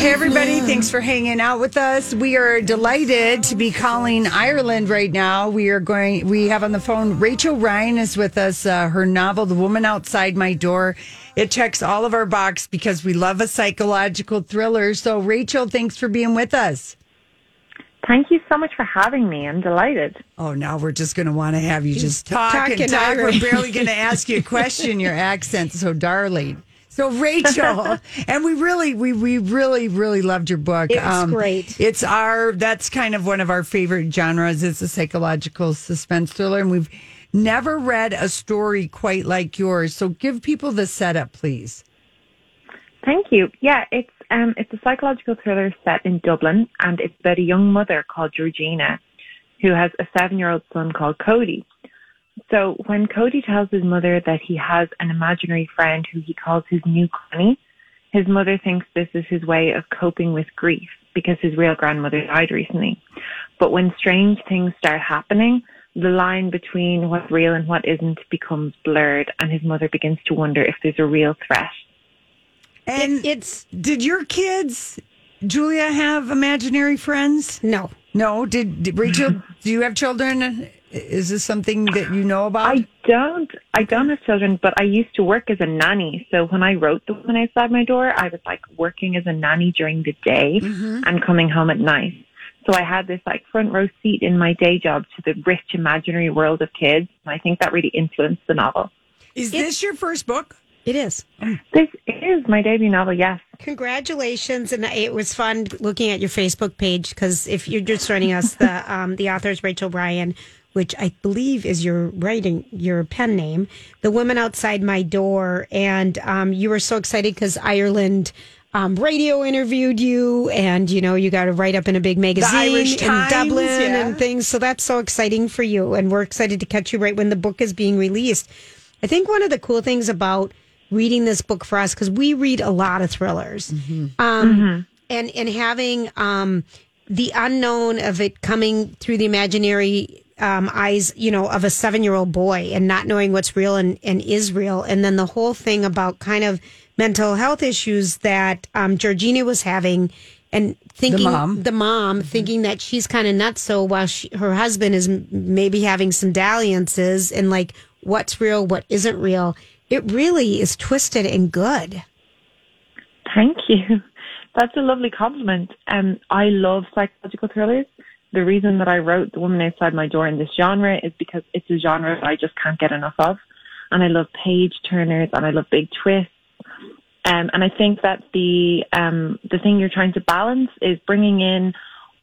Hey, everybody. Thanks for hanging out with us. We are delighted to be calling Ireland right now. We are going, we have on the phone Rachel Ryan is with us. Uh, her novel, The Woman Outside My Door. It checks all of our box because we love a psychological thriller. So, Rachel, thanks for being with us. Thank you so much for having me. I'm delighted. Oh, now we're just going to want to have you just talk talking and talk. We're barely going to ask you a question. Your accent's so darling. So Rachel, and we really, we we really, really loved your book. It's great. It's our that's kind of one of our favorite genres. It's a psychological suspense thriller, and we've never read a story quite like yours. So give people the setup, please. Thank you. Yeah, it's um it's a psychological thriller set in Dublin and it's about a young mother called Georgina who has a seven year old son called Cody. So when Cody tells his mother that he has an imaginary friend who he calls his new granny, his mother thinks this is his way of coping with grief because his real grandmother died recently. But when strange things start happening, the line between what's real and what isn't becomes blurred and his mother begins to wonder if there's a real threat. And It's did your kids, Julia, have imaginary friends? no. No. Did, did Rachel? do you have children? Is this something that you know about? I don't. I don't have children, but I used to work as a nanny. So when I wrote the woman outside my door, I was like working as a nanny during the day mm-hmm. and coming home at night. So I had this like front row seat in my day job to the rich imaginary world of kids. And I think that really influenced the novel. Is this your first book? It is. This is my debut novel, yes. Congratulations, and it was fun looking at your Facebook page because if you're just joining us, the um, the author is Rachel Ryan, which I believe is your writing your pen name. The woman outside my door, and um, you were so excited because Ireland. Um, radio interviewed you, and you know you got to write up in a big magazine Irish in Dublin yeah. and things. So that's so exciting for you, and we're excited to catch you right when the book is being released. I think one of the cool things about reading this book for us because we read a lot of thrillers, um, and and having um, the unknown of it coming through the imaginary um, eyes, you know, of a seven year old boy, and not knowing what's real and, and is real, and then the whole thing about kind of mental health issues that um, Georgina was having. And thinking mom. the mom thinking that she's kind of nuts, so while she, her husband is m- maybe having some dalliances and like what's real, what isn't real, it really is twisted and good. Thank you. That's a lovely compliment. Um, I love psychological thrillers. The reason that I wrote The Woman Outside My Door in this genre is because it's a genre that I just can't get enough of. And I love page turners and I love big twists. Um, and I think that the um, the thing you're trying to balance is bringing in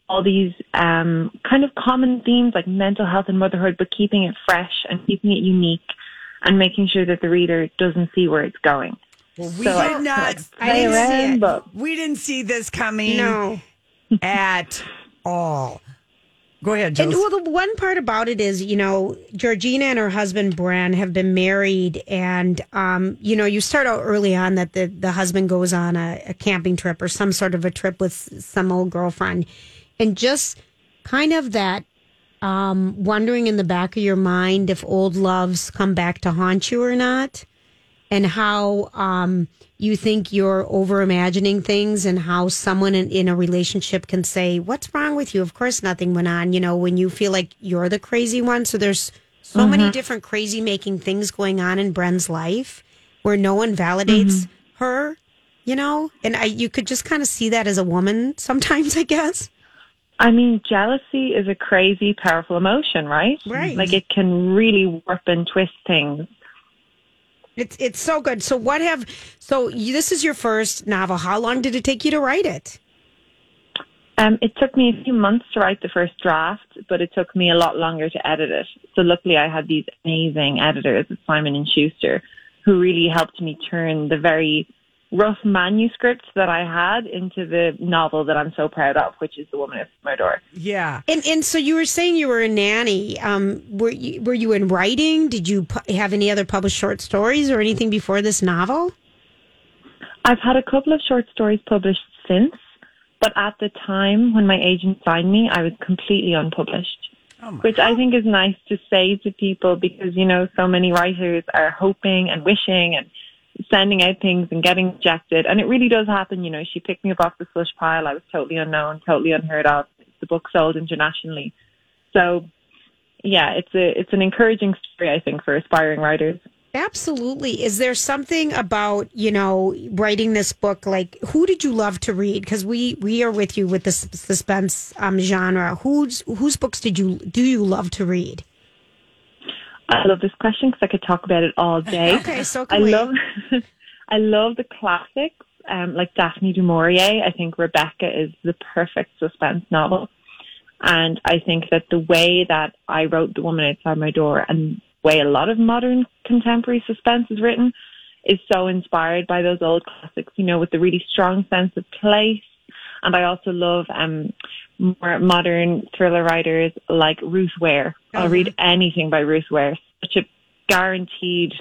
all these um, kind of common themes like mental health and motherhood, but keeping it fresh and keeping it unique and making sure that the reader doesn't see where it's going. Well, we So did not. I didn't see around, it. but We didn't see this coming No. at all. Go ahead, And well, the one part about it is, you know, Georgina and her husband Bran have been married, and um, you know, you start out early on that the the husband goes on a, a camping trip or some sort of a trip with some old girlfriend, and just kind of that um, wondering in the back of your mind if old loves come back to haunt you or not, and how um, you think you're over imagining things, and how someone in, in a relationship can say, "What's wrong with you?" Of course, nothing went on. You know, when you feel like you're the crazy one. So there's so many different crazy making things going on in Bren's life where no one validates her. You know, and I you could just kind of see that as a woman sometimes, I guess. I mean, jealousy is a crazy, powerful emotion, right? Right. Like it can really warp and twist things. It's it's so good. So what have so you, this is your first novel? How long did it take you to write it? Um, it took me a few months to write the first draft, but it took me a lot longer to edit it. So luckily, I had these amazing editors at Simon and Schuster, who really helped me turn the very rough manuscript that I had into the novel that I'm so proud of, which is The Woman at My Door. yeah. And and so you were saying you were a nanny. Um, were you were you in writing? Did you pu- have any other published short stories or anything before this novel? I've had a couple of short stories published since, but at the time when my agent signed me, I was completely unpublished. which I think is nice to say to people because, you know, so many writers are hoping and wishing and sending out things and getting rejected. And it really does happen. You know, she picked me up off the slush pile. I was totally unknown, totally unheard of. The book sold internationally. So yeah, it's a, it's an encouraging story, I think, for aspiring writers. Absolutely. Is there something about, you know, writing this book? Like, who did you love to read? Because we, we are with you with the suspense um, genre. Whose, whose books did you, do you love to read? I love this question because I could talk about it all day. okay, so I we. love, I love the classics, um, like Daphne du Maurier. I think Rebecca is the perfect suspense novel. And I think that the way that I wrote The Woman Outside My Door and the way a lot of modern contemporary suspense is written is so inspired by those old classics, you know, with the really strong sense of place. And I also love um, more modern thriller writers like Ruth Ware. Uh-huh. I'll read anything by Ruth Ware. Such a guaranteed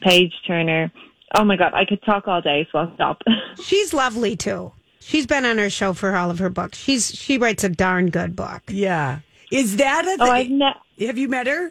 page turner. Oh my God, I could talk all day, so I'll stop. She's lovely too. She's been on our show for all of her books. She's she writes a darn good book. Yeah. Is that a? Oh, I've ne- have you met her?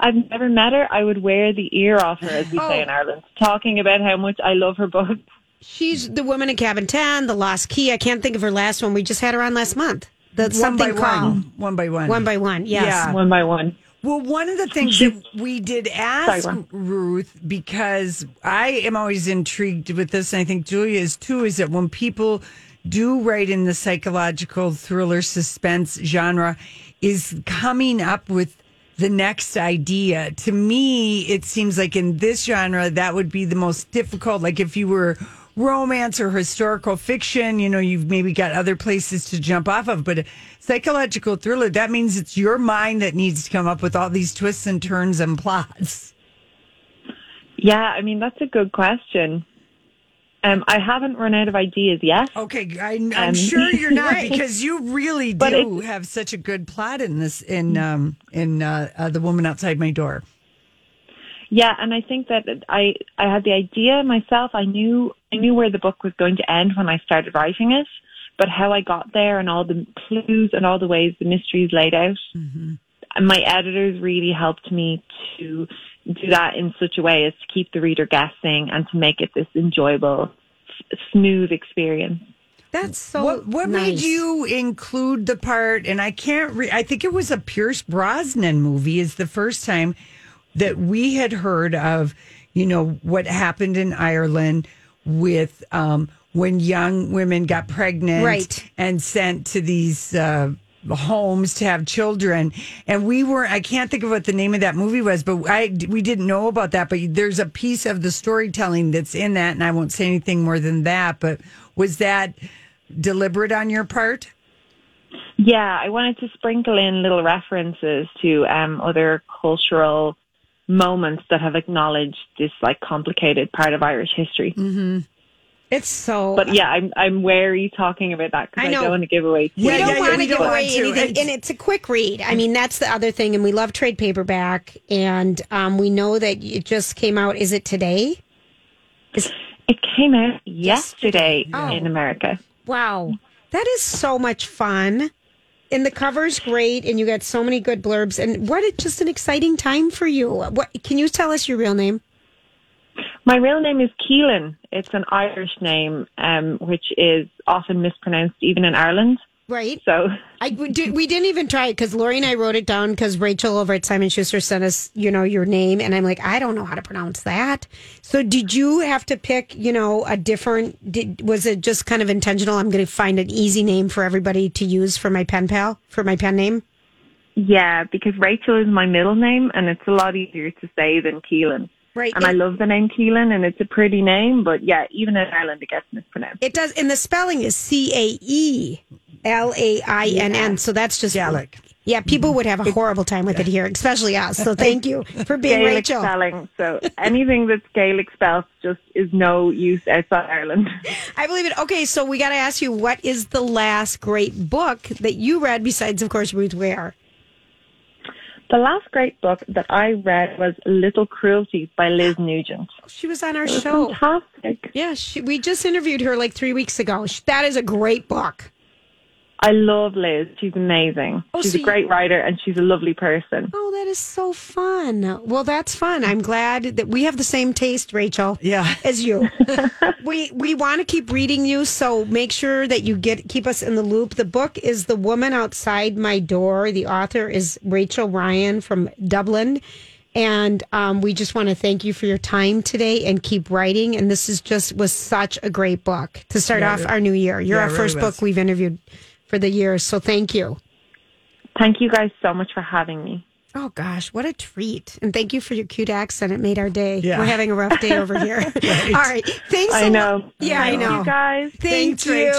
I've never met her. I would wear the ear off her, as we oh. say in Ireland, talking about how much I love her book. She's the woman in Cabin 10, The Lost Key. I can't think of her last one. We just had her on last month. The one something by called. One. one by one. One by one, yes. Yeah. One by one. Well, one of the things that we did ask Sorry, Ruth, because I am always intrigued with this, and I think Julia is too, is that when people do write in the psychological thriller suspense genre, is coming up with the next idea. To me, it seems like in this genre, that would be the most difficult. Like if you were romance or historical fiction, you know, you've maybe got other places to jump off of, but psychological thriller, that means it's your mind that needs to come up with all these twists and turns and plots. Yeah, I mean, that's a good question. Um, I haven't run out of ideas yet. Okay, I, am um, sure you're not right. because you really do have such a good plot in this in um, in uh, uh, the woman outside my door. Yeah, and I think that I I had the idea myself. I knew I knew where the book was going to end when I started writing it, but how I got there and all the clues and all the ways the mysteries laid out. Mm-hmm. My editors really helped me to do that in such a way as to keep the reader guessing and to make it this enjoyable, smooth experience. That's so. What, what nice. made you include the part? And I can't. Re- I think it was a Pierce Brosnan movie. Is the first time that we had heard of. You know what happened in Ireland with um, when young women got pregnant, right. and sent to these. Uh, homes to have children and we were i can't think of what the name of that movie was but i we didn't know about that but there's a piece of the storytelling that's in that and i won't say anything more than that but was that deliberate on your part yeah i wanted to sprinkle in little references to um, other cultural moments that have acknowledged this like complicated part of irish history mm-hmm. It's so. But yeah, I'm I'm wary talking about that because I, I, don't want to give away. We don't yeah, want to give away anything, it's, and it's a quick read. I mean, that's the other thing, and we love trade paperback, and um, we know that it just came out. Is it today? Is, it came out yesterday oh. in America. Wow, that is so much fun. And the cover's great, and you got so many good blurbs. And what a, just an exciting time for you. What can you tell us your real name? My real name is Keelan. It's an Irish name, um, which is often mispronounced even in Ireland. Right. So I we didn't even try it because Lori and I wrote it down because Rachel over at Simon Schuster sent us, you know, your name, and I'm like, I don't know how to pronounce that. So did you have to pick, you know, a different? Did, was it just kind of intentional? I'm going to find an easy name for everybody to use for my pen pal for my pen name. Yeah, because Rachel is my middle name, and it's a lot easier to say than Keelan. Right. And I love the name Keelan and it's a pretty name, but yeah, even in Ireland it gets mispronounced. It does, and the spelling is C A E L A I N N. So that's just Gaelic. Yeah, people mm-hmm. would have a horrible time with it here, especially us. So thank you for being Gaelic Rachel. spelling. So anything that's Gaelic spelled just is no use outside Ireland. I believe it. Okay, so we got to ask you, what is the last great book that you read besides, of course, Ruth Ware? The last great book that I read was Little Cruelties by Liz Nugent. Oh, she was on our was show. Fantastic. Yeah, she, we just interviewed her like three weeks ago. That is a great book. I love Liz. She's amazing. Oh, she's so a you- great writer and she's a lovely person. Oh, that is so fun. Well, that's fun. I'm glad that we have the same taste, Rachel. Yeah. As you. we we want to keep reading you, so make sure that you get keep us in the loop. The book is The Woman Outside My Door. The author is Rachel Ryan from Dublin. And um, we just want to thank you for your time today and keep writing. And this is just was such a great book to start Yeah, off it- our new year. You're yeah, our it really first was. book we've interviewed for the years. So thank you. Thank you guys so much for having me. Oh gosh, what a treat! And thank you for your cute accent. It made our day. Yeah. We're having a rough day over here. All right, thanks. I a know. lot. Yeah, I Thank know. you guys. Thank Thanks, you. Rachel.